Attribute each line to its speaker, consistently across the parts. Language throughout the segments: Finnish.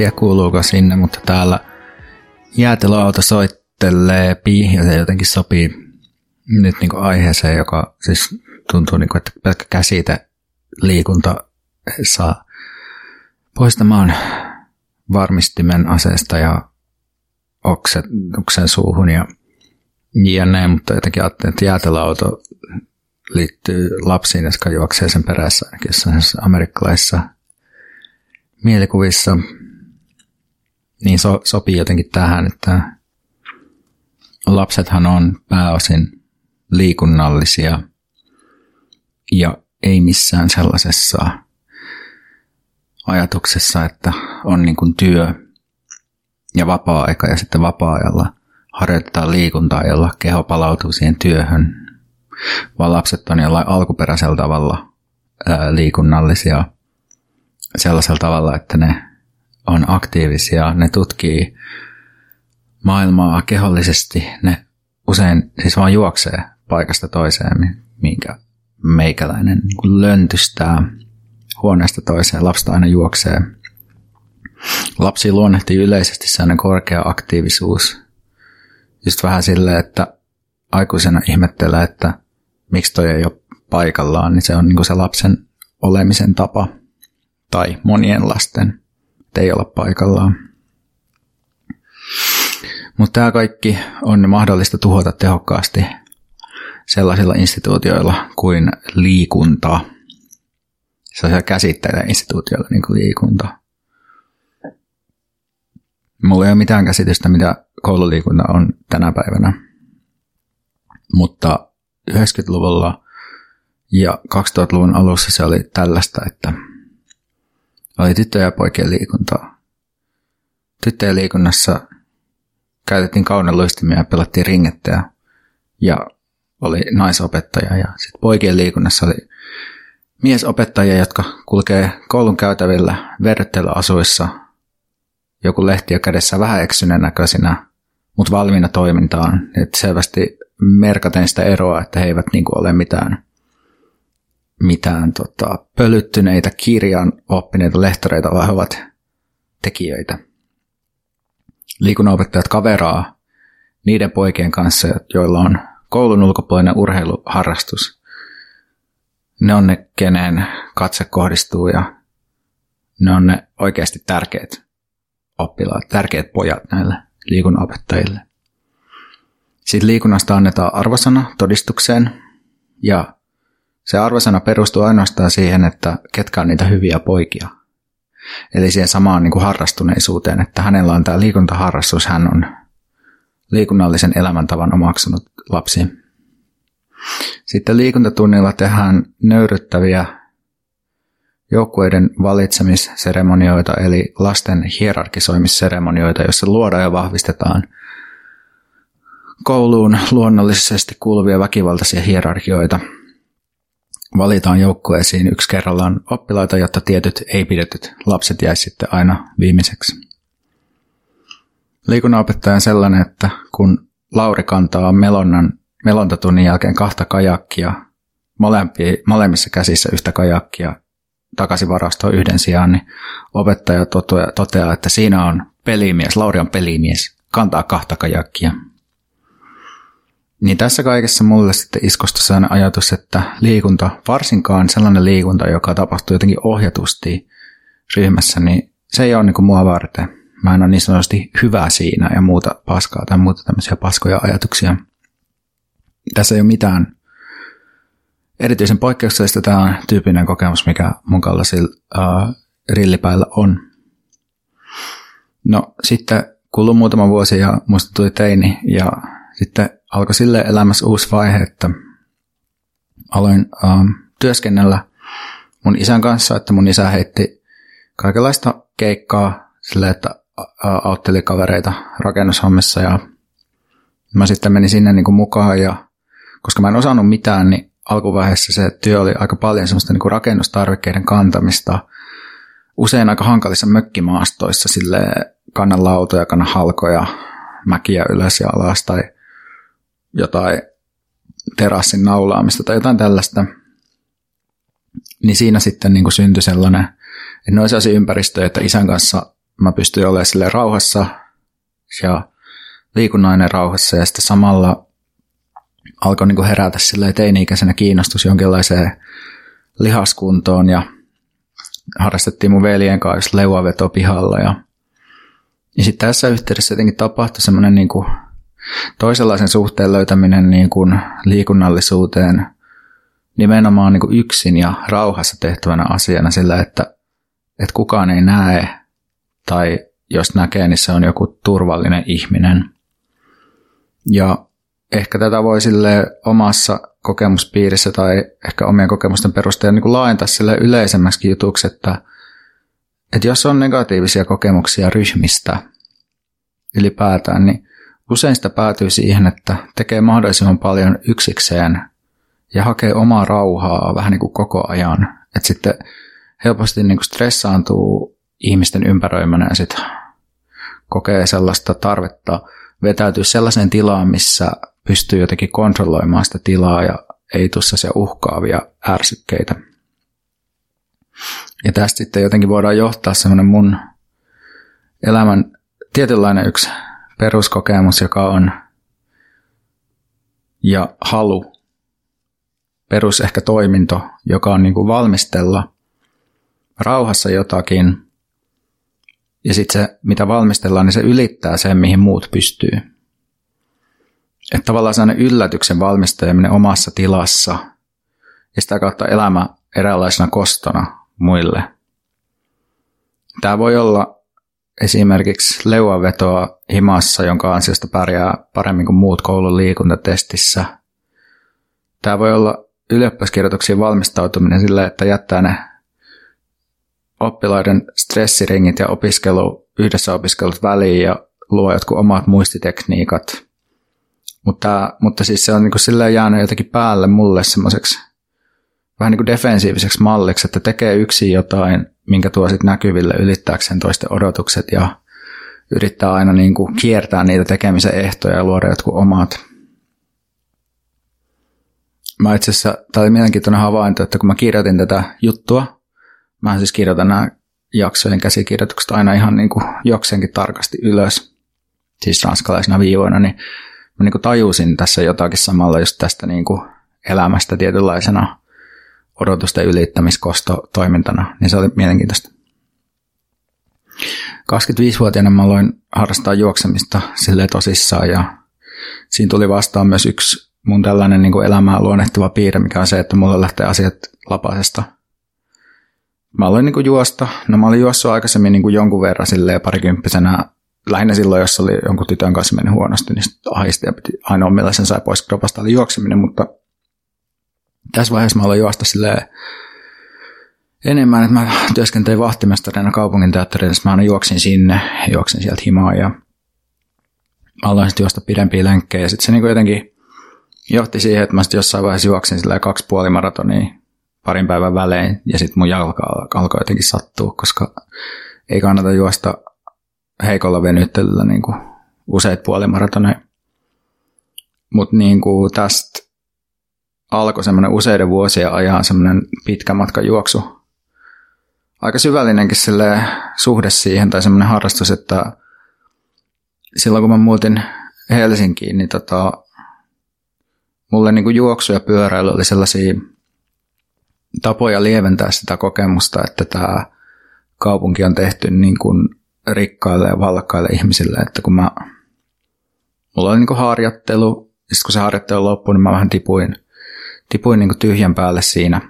Speaker 1: Tiedä kuuluuko sinne, mutta täällä jäätelöauto soittelee ja se jotenkin sopii nyt niin kuin aiheeseen, joka siis tuntuu, niin kuin, että pelkkä käsite liikunta saa poistamaan varmistimen aseesta ja oksen suuhun ja jne, mutta jotenkin ajattelin, että jäätelöauto liittyy lapsiin, jotka juoksee sen perässä ainakin amerikkalaisissa mielikuvissa niin so, sopii jotenkin tähän, että lapsethan on pääosin liikunnallisia ja ei missään sellaisessa ajatuksessa, että on niin kuin työ ja vapaa-aika ja sitten vapaa-ajalla harjoitetaan liikuntaa, jolla keho palautuu siihen työhön, vaan lapset on jollain alkuperäisellä tavalla ää, liikunnallisia sellaisella tavalla, että ne on aktiivisia, ne tutkii maailmaa kehollisesti, ne usein siis vaan juoksee paikasta toiseen, minkä meikäläinen niin löntystää huoneesta toiseen, lapsta aina juoksee. Lapsi luonnehtii yleisesti sellainen korkea aktiivisuus. Just vähän silleen, että aikuisena ihmettelee, että miksi toi ei ole paikallaan, niin se on niin se lapsen olemisen tapa tai monien lasten ei olla paikallaan. Mutta tämä kaikki on mahdollista tuhota tehokkaasti sellaisilla instituutioilla kuin liikunta. Sellaisilla käsitteillä instituutioilla niin kuin liikunta. Mulla ei ole mitään käsitystä, mitä koululiikunta on tänä päivänä. Mutta 90-luvulla ja 2000-luvun alussa se oli tällaista, että oli tyttöjen ja poikien liikuntaa. Tyttöjen liikunnassa käytettiin kauneluistimia ja pelattiin ringettä ja oli naisopettaja ja sitten poikien liikunnassa oli miesopettajia, jotka kulkee koulun käytävillä verryttelyasuissa joku lehti jo kädessä vähän eksyneen näköisinä, mutta valmiina toimintaan. Et selvästi merkaten sitä eroa, että he eivät niinku ole mitään mitään tota, pölyttyneitä kirjan oppineita lehtoreita, vaan he ovat tekijöitä. Liikunnanopettajat kaveraa niiden poikien kanssa, joilla on koulun ulkopuolinen urheiluharrastus. Ne on ne, kenen katse kohdistuu ja ne on ne oikeasti tärkeät oppilaat, tärkeät pojat näille liikunnanopettajille. Sitten liikunnasta annetaan arvosana todistukseen ja se arvosana perustuu ainoastaan siihen, että ketkä on niitä hyviä poikia. Eli siihen samaan niin kuin harrastuneisuuteen, että hänellä on tämä liikuntaharrastus, hän on liikunnallisen elämäntavan omaksunut lapsi. Sitten liikuntatunnilla tehdään nöyryttäviä joukkueiden valitsemisseremonioita, eli lasten hierarkisoimisseremonioita, joissa luodaan ja vahvistetaan kouluun luonnollisesti kuuluvia väkivaltaisia hierarkioita – valitaan joukkueisiin yksi kerrallaan oppilaita, jotta tietyt ei-pidetyt lapset jäisivät sitten aina viimeiseksi. Liikunnanopettaja on sellainen, että kun Lauri kantaa melonnan, melontatunnin jälkeen kahta kajakkia, molempi, molemmissa käsissä yhtä kajakkia takaisin varastoon yhden sijaan, niin opettaja toteaa, että siinä on pelimies, Lauri on pelimies, kantaa kahta kajakkia. Niin tässä kaikessa mulle sitten iskosta sellainen ajatus, että liikunta, varsinkaan sellainen liikunta, joka tapahtuu jotenkin ohjatusti ryhmässä, niin se ei ole niin kuin mua varten. mä en ole niin sanotusti hyvä siinä ja muuta paskaa tai muuta tämmöisiä paskoja ajatuksia. Tässä ei ole mitään erityisen poikkeuksellista. Tämä on kokemus, mikä mun kaltaisilla uh, rillipäillä on. No sitten kului muutama vuosi ja musta tuli teini ja sitten alkoi sille elämässä uusi vaihe, että aloin uh, työskennellä mun isän kanssa, että mun isä heitti kaikenlaista keikkaa sille, että autteli kavereita rakennushommissa ja mä sitten menin sinne niin kuin mukaan ja koska mä en osannut mitään, niin alkuvaiheessa se työ oli aika paljon semmoista niin kuin rakennustarvikkeiden kantamista, usein aika hankalissa mökkimaastoissa, sille kannan lautoja, kannan halkoja, mäkiä ylös ja alas tai jotain terassin naulaamista tai jotain tällaista. Niin siinä sitten niin kuin syntyi sellainen, että ne olisi ympäristöjä, että isän kanssa mä pystyin olemaan sille rauhassa ja liikunnainen rauhassa ja sitten samalla alkoi niin kuin herätä sille teini-ikäisenä kiinnostus jonkinlaiseen lihaskuntoon ja harrastettiin mun veljen kanssa leuaveto pihalla ja, ja sitten tässä yhteydessä jotenkin tapahtui semmoinen niin kuin toisenlaisen suhteen löytäminen niin kuin liikunnallisuuteen nimenomaan niin kuin yksin ja rauhassa tehtävänä asiana sillä, että, että kukaan ei näe tai jos näkee, niin se on joku turvallinen ihminen. Ja ehkä tätä voi sille omassa kokemuspiirissä tai ehkä omien kokemusten perusteella niin kuin laajentaa sille yleisemmäksi jutuksi, että, että jos on negatiivisia kokemuksia ryhmistä ylipäätään, niin usein sitä päätyy siihen, että tekee mahdollisimman paljon yksikseen ja hakee omaa rauhaa vähän niin kuin koko ajan. Että sitten helposti niin kuin stressaantuu ihmisten ympäröimänä ja sitten kokee sellaista tarvetta vetäytyä sellaiseen tilaan, missä pystyy jotenkin kontrolloimaan sitä tilaa ja ei tuossa se uhkaavia ärsykkeitä. Ja tästä sitten jotenkin voidaan johtaa semmoinen mun elämän tietynlainen yksi peruskokemus, joka on ja halu, perus ehkä toiminto, joka on niin kuin valmistella rauhassa jotakin, ja sitten se, mitä valmistellaan, niin se ylittää sen, mihin muut pystyy. Että tavallaan sellainen yllätyksen valmistajaminen omassa tilassa ja sitä kautta elämä eräänlaisena kostona muille. Tämä voi olla esimerkiksi leuavetoa himassa, jonka ansiosta pärjää paremmin kuin muut koulun liikuntatestissä. Tämä voi olla ylioppilaskirjoituksiin valmistautuminen sille, että jättää ne oppilaiden stressiringit ja opiskelu, yhdessä opiskelut väliin ja luo jotkut omat muistitekniikat – mutta, mutta siis se on niin kuin jäänyt jotenkin päälle mulle semmoiseksi vähän niin kuin defensiiviseksi malliksi, että tekee yksi jotain, minkä tuo sitten näkyville ylittääkseen toisten odotukset ja yrittää aina niin kuin kiertää niitä tekemisen ehtoja ja luoda jotkut omat. Mä itse asiassa, tämä oli mielenkiintoinen havainto, että kun mä kirjoitin tätä juttua, mä siis kirjoitan nämä jaksojen käsikirjoitukset aina ihan niin kuin jokseenkin tarkasti ylös, siis ranskalaisena viivoina, niin mä niin kuin tajusin tässä jotakin samalla just tästä niin kuin elämästä tietynlaisena odotusten ylittämiskosto-toimintana, niin se oli mielenkiintoista. 25-vuotiaana mä aloin harrastaa juoksemista sille tosissaan ja siinä tuli vastaan myös yksi mun tällainen niin elämää luonnehtiva piirre, mikä on se, että mulla lähtee asiat lapasesta. Mä aloin niin kuin juosta, no mä olin juossut aikaisemmin niin kuin jonkun verran silleen parikymppisenä lähinnä silloin, jos oli jonkun tytön kanssa mennyt huonosti, niin ahisti ja piti ainoa millä sen sai pois kropasta oli juokseminen, mutta tässä vaiheessa mä aloin juosta silleen enemmän, että mä työskentelin vahtimestarina kaupungin teatterissa, mä aina juoksin sinne, juoksin sieltä himaa ja aloin sitten juosta pidempiä lenkkejä sitten se niin jotenkin johti siihen, että mä sitten jossain vaiheessa juoksin silleen kaksi puoli maratonia parin päivän välein ja sitten mun jalka alkoi jotenkin sattua, koska ei kannata juosta heikolla venyttelyllä niin kuin useat puolimaratoneja. Mutta niin kuin tästä alkoi semmoinen useiden vuosien ajan semmoinen pitkä matka juoksu. Aika syvällinenkin sille suhde siihen tai semmoinen harrastus, että silloin kun mä muutin Helsinkiin, niin tota, mulle niin kuin juoksu ja pyöräily oli sellaisia tapoja lieventää sitä kokemusta, että tämä kaupunki on tehty niin kuin rikkaille ja valkkaille ihmisille, että kun mä, mulla oli niin harjoittelu, ja sitten kun se harjoittelu loppui, niin mä vähän tipuin, tipuin niin tyhjän päälle siinä.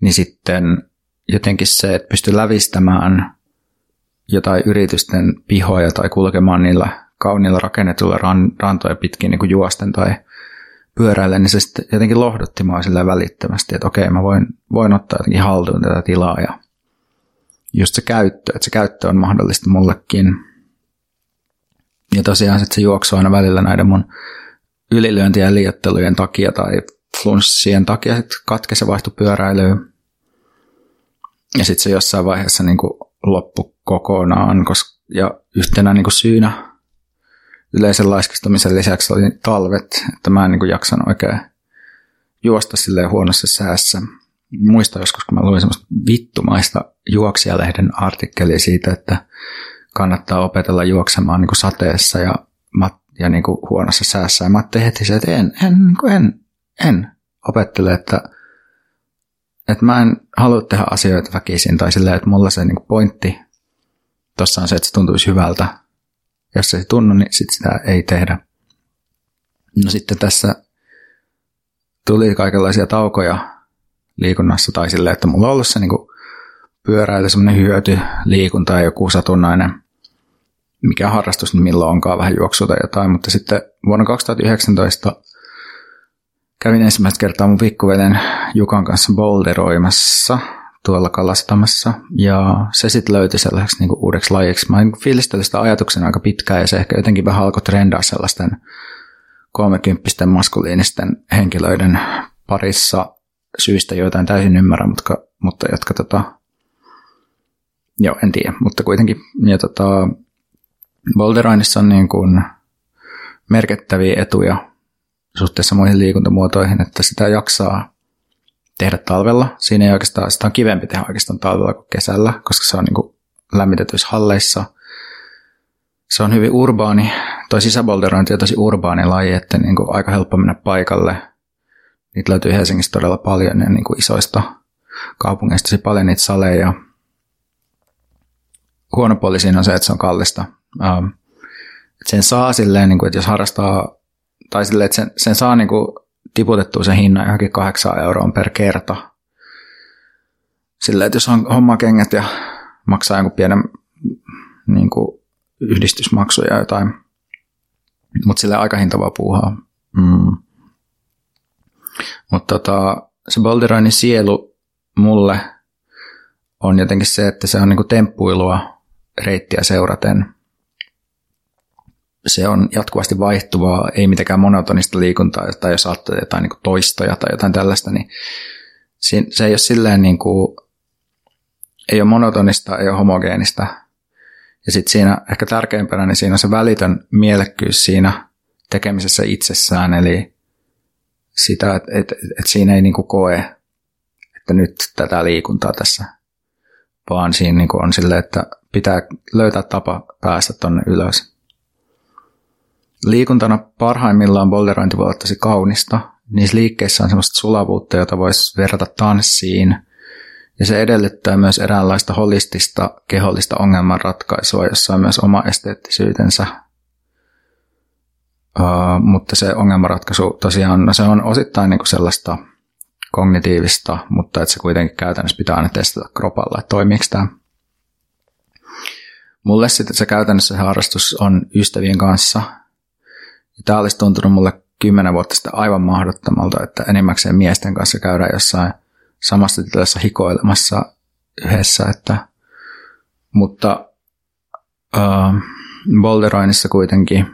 Speaker 1: Niin sitten jotenkin se, että pystyi lävistämään jotain yritysten pihoja tai kulkemaan niillä kauniilla rakennetuilla ran, rantoja pitkin niin kuin juosten tai pyöräillä, niin se sitten jotenkin lohdutti mua sillä välittömästi, että okei, mä voin, voin ottaa jotenkin haltuun tätä tilaa ja just se käyttö, että se käyttö on mahdollista mullekin. Ja tosiaan sitten se juoksu aina välillä näiden mun ylilyöntien ja liiottelujen takia tai flunssien takia sitten katkesi vaihtui pyöräilyyn. Ja sitten se jossain vaiheessa niin kuin loppu kokonaan, koska, ja yhtenä niin kuin syynä yleisen laiskistumisen lisäksi oli talvet, että mä en niin kuin jaksanut oikein juosta silleen huonossa säässä. Muista joskus, kun mä luin semmoista vittumaista juoksijalehden artikkelia siitä, että kannattaa opetella juoksemaan niin kuin sateessa ja, ja niin kuin huonossa säässä. Ja mä ajattelin heti se, että en, en, niin kuin en, en opettele, että, että mä en halua tehdä asioita väkisin tai silleen, että mulla se niin kuin pointti tuossa on se, että se tuntuisi hyvältä jos se ei tunnu, niin sit sitä ei tehdä. No sitten tässä tuli kaikenlaisia taukoja liikunnassa tai silleen, että mulla on ollut se niin pyöräily, semmoinen hyöty, liikunta ja joku satunnainen, mikä harrastus niin milloin onkaan vähän juoksua tai jotain, mutta sitten vuonna 2019 kävin ensimmäistä kertaa mun pikkuvelen Jukan kanssa boulderoimassa – tuolla kalastamassa. Ja se sitten löytyi sellaiseksi niin uudeksi lajiksi. Mä fiilistelin sitä ajatuksen aika pitkään ja se ehkä jotenkin vähän alkoi trendaa sellaisten kolmekymppisten maskuliinisten henkilöiden parissa syistä, joita en täysin ymmärrä, mutta, mutta jotka tota, joo, en tiedä, mutta kuitenkin. Ja tota, Boulderoinnissa on niin kuin merkittäviä etuja suhteessa muihin liikuntamuotoihin, että sitä jaksaa tehdä talvella. Siinä ei oikeastaan, sitä on kivempi tehdä oikeastaan talvella kuin kesällä, koska se on niin lämmitetyissä halleissa. Se on hyvin urbaani, toi sisäbolderointi on tosi urbaani laji, että niin kuin aika helppo mennä paikalle. Niitä löytyy Helsingissä todella paljon ja niin kuin isoista kaupungeista tosi paljon niitä saleja. Huono puoli siinä on se, että se on kallista. Um, sen saa silleen, niin kuin, että jos harrastaa, tai silleen, että sen, sen saa niin kuin tiputettua sen hinnan johonkin 8 euroon per kerta. Sillä, että jos on homma kengät ja maksaa jonkun pienen niin kuin yhdistysmaksuja ja jotain, mutta sille aika hintavaa puuhaa. Mm. Mutta tota, se Balderoinin sielu mulle on jotenkin se, että se on niinku temppuilua reittiä seuraten – se on jatkuvasti vaihtuvaa, ei mitenkään monotonista liikuntaa, tai jos ajattelee jotain niin toistoja tai jotain tällaista, niin se ei ole silleen niin kuin, ei ole monotonista, ei ole homogeenista. Ja sitten siinä ehkä tärkeimpänä, niin siinä on se välitön mielekkyys siinä tekemisessä itsessään, eli sitä, että et, et siinä ei niin kuin koe, että nyt tätä liikuntaa tässä, vaan siinä niin kuin on silleen, että pitää löytää tapa päästä tonne ylös. Liikuntana parhaimmillaan bolderointi voi olla tosi kaunista. Niissä liikkeissä on semmoista sulavuutta, jota voisi verrata tanssiin. Ja se edellyttää myös eräänlaista holistista kehollista ongelmanratkaisua, jossa on myös oma esteettisyytensä. Uh, mutta se ongelmanratkaisu tosiaan, no se on osittain niinku sellaista kognitiivista, mutta että se kuitenkin käytännössä pitää aina testata kropalla, että toimiiko tämä. Mulle sitten se käytännössä harrastus on ystävien kanssa – Tämä olisi tuntunut mulle kymmenen vuotta sitten aivan mahdottomalta, että enimmäkseen miesten kanssa käydään jossain samassa tilassa hikoilemassa yhdessä, että, mutta äh, boulderoinnissa kuitenkin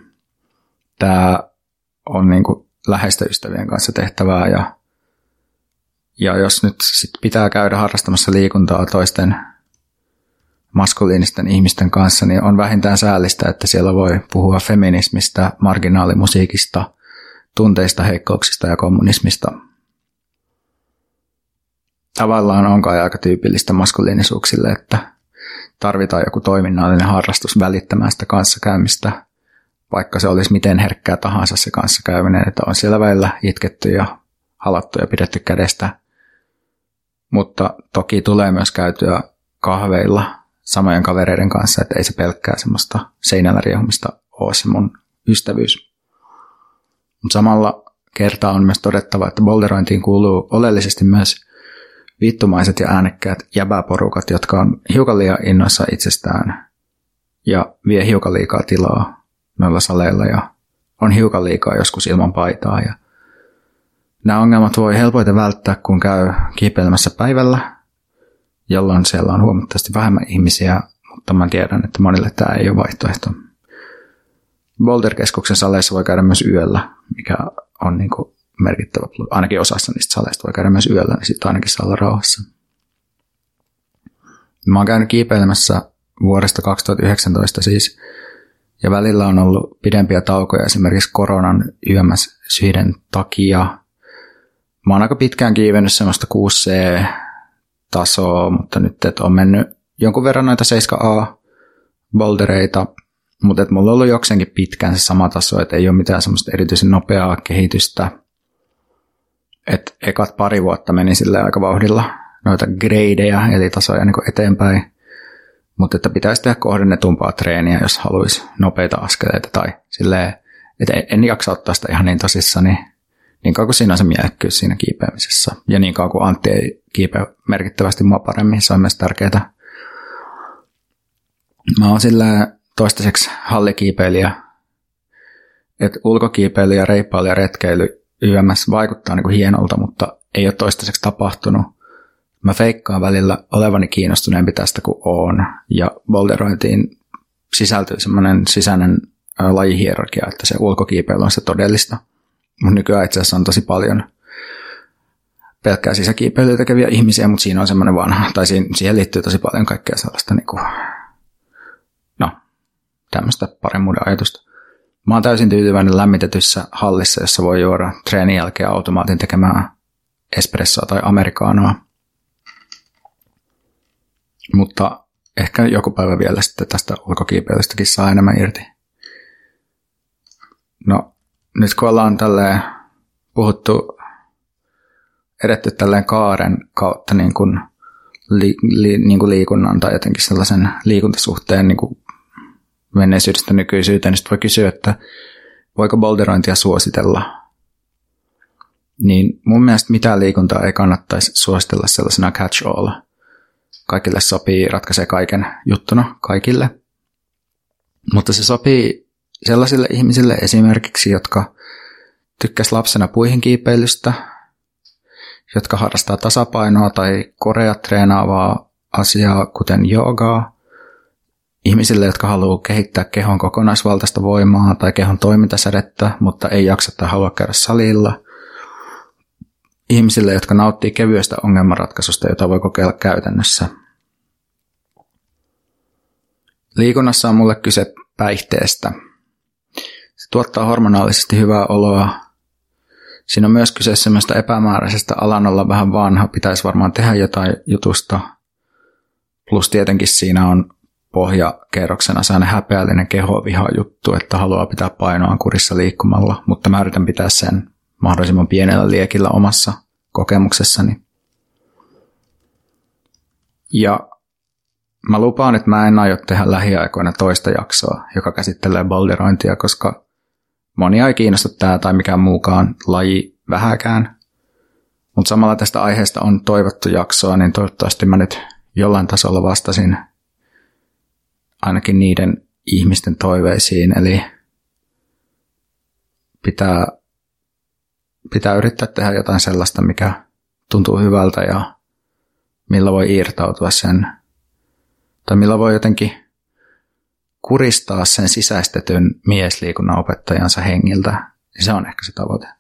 Speaker 1: tämä on niin kuin läheistä ystävien kanssa tehtävää ja, ja jos nyt sit pitää käydä harrastamassa liikuntaa toisten maskuliinisten ihmisten kanssa, niin on vähintään säällistä, että siellä voi puhua feminismistä, marginaalimusiikista, tunteista, heikkouksista ja kommunismista. Tavallaan on kai aika tyypillistä maskuliinisuuksille, että tarvitaan joku toiminnallinen harrastus välittämään sitä kanssakäymistä, vaikka se olisi miten herkkää tahansa se kanssakäyminen, että on siellä välillä itketty ja halattu ja pidetty kädestä. Mutta toki tulee myös käytyä kahveilla samojen kavereiden kanssa, että ei se pelkkää semmoista seinällä riehumista ole se mun ystävyys. Mutta samalla kertaa on myös todettava, että bolderointiin kuuluu oleellisesti myös vittumaiset ja äänekkäät jäbäporukat, jotka on hiukan liian innoissa itsestään ja vie hiukan liikaa tilaa noilla saleilla ja on hiukan liikaa joskus ilman paitaa. Ja nämä ongelmat voi helpoiten välttää, kun käy kiipeilemässä päivällä, jolloin siellä on huomattavasti vähemmän ihmisiä, mutta mä tiedän, että monille tämä ei ole vaihtoehto. Boulder-keskuksen saleissa voi käydä myös yöllä, mikä on niin kuin merkittävä, ainakin osassa niistä saleista voi käydä myös yöllä, niin sitten ainakin saa olla rauhassa. Mä oon käynyt kiipeilemässä vuodesta 2019 siis, ja välillä on ollut pidempiä taukoja esimerkiksi koronan syiden takia. Mä oon aika pitkään kiivennyt semmoista 6C-tasoa, mutta nyt et on mennyt jonkun verran noita 7A-bouldereita, mutta et mulla on ollut jokseenkin pitkään se sama taso, että ei ole mitään semmoista erityisen nopeaa kehitystä. Et ekat pari vuotta meni sille aika vauhdilla noita gradeja, eli tasoja niin eteenpäin. Mutta että pitäisi tehdä kohdennetumpaa treeniä, jos haluaisi nopeita askeleita tai silleen, että en jaksa ottaa sitä ihan niin tosissani, niin kauan kuin siinä on se miehekkyys siinä kiipeämisessä. Ja niin kauan kuin Antti ei kiipeä merkittävästi mua paremmin, se on myös tärkeää. Mä oon sillä toistaiseksi hallikiipeilijä, että ulkokiipeily ja reippaily ja retkeily YMS vaikuttaa niin kuin hienolta, mutta ei ole toistaiseksi tapahtunut. Mä feikkaan välillä olevani kiinnostuneempi tästä kuin oon. Ja boulderointiin sisältyy semmoinen sisäinen lajihierarkia, että se ulkokiipeily on se todellista. Mutta nykyään itse asiassa on tosi paljon pelkkää sisäkiipeilyä tekeviä ihmisiä, mutta siinä on semmoinen vanha, tai siihen liittyy tosi paljon kaikkea sellaista niin kuin, no, tämmöistä paremmuuden ajatusta. Mä oon täysin tyytyväinen lämmitetyssä hallissa, jossa voi juoda treenin jälkeen automaatin tekemään espressoa tai amerikaanoa. Mutta ehkä joku päivä vielä sitten tästä ulkokiipeilystäkin saa enemmän irti. No, nyt kun ollaan tälleen puhuttu, edetty tälleen kaaren kautta niin kuin, li, li, niin kuin liikunnan tai jotenkin sellaisen liikuntasuhteen niin kuin menneisyydestä nykyisyyteen, niin voi kysyä, että voiko boulderointia suositella. Niin mun mielestä mitään liikuntaa ei kannattaisi suositella sellaisena catch-all. Kaikille sopii, ratkaisee kaiken juttuna kaikille. Mutta se sopii sellaisille ihmisille esimerkiksi, jotka tykkäs lapsena puihin kiipeilystä, jotka harrastaa tasapainoa tai korea treenaavaa asiaa, kuten joogaa, ihmisille, jotka haluaa kehittää kehon kokonaisvaltaista voimaa tai kehon toimintasädettä, mutta ei jaksa tai halua käydä salilla. Ihmisille, jotka nauttii kevyestä ongelmanratkaisusta, jota voi kokeilla käytännössä. Liikunnassa on mulle kyse päihteestä. Tuottaa hormonaalisesti hyvää oloa. Siinä on myös kyse semmoista epämääräisestä alan olla vähän vanha, pitäisi varmaan tehdä jotain jutusta. Plus tietenkin siinä on pohjakerroksena sellainen häpeällinen kehoviha juttu, että haluaa pitää painoa kurissa liikkumalla, mutta mä yritän pitää sen mahdollisimman pienellä liekillä omassa kokemuksessani. Ja mä lupaan, että mä en aio tehdä lähiaikoina toista jaksoa, joka käsittelee balderointia, koska monia ei kiinnosta tämä tai mikään muukaan laji vähäkään. Mutta samalla tästä aiheesta on toivottu jaksoa, niin toivottavasti mä nyt jollain tasolla vastasin ainakin niiden ihmisten toiveisiin, eli pitää, pitää yrittää tehdä jotain sellaista, mikä tuntuu hyvältä ja millä voi irtautua sen, tai millä voi jotenkin kuristaa sen sisäistetyn miesliikunnan opettajansa hengiltä, niin se on ehkä se tavoite.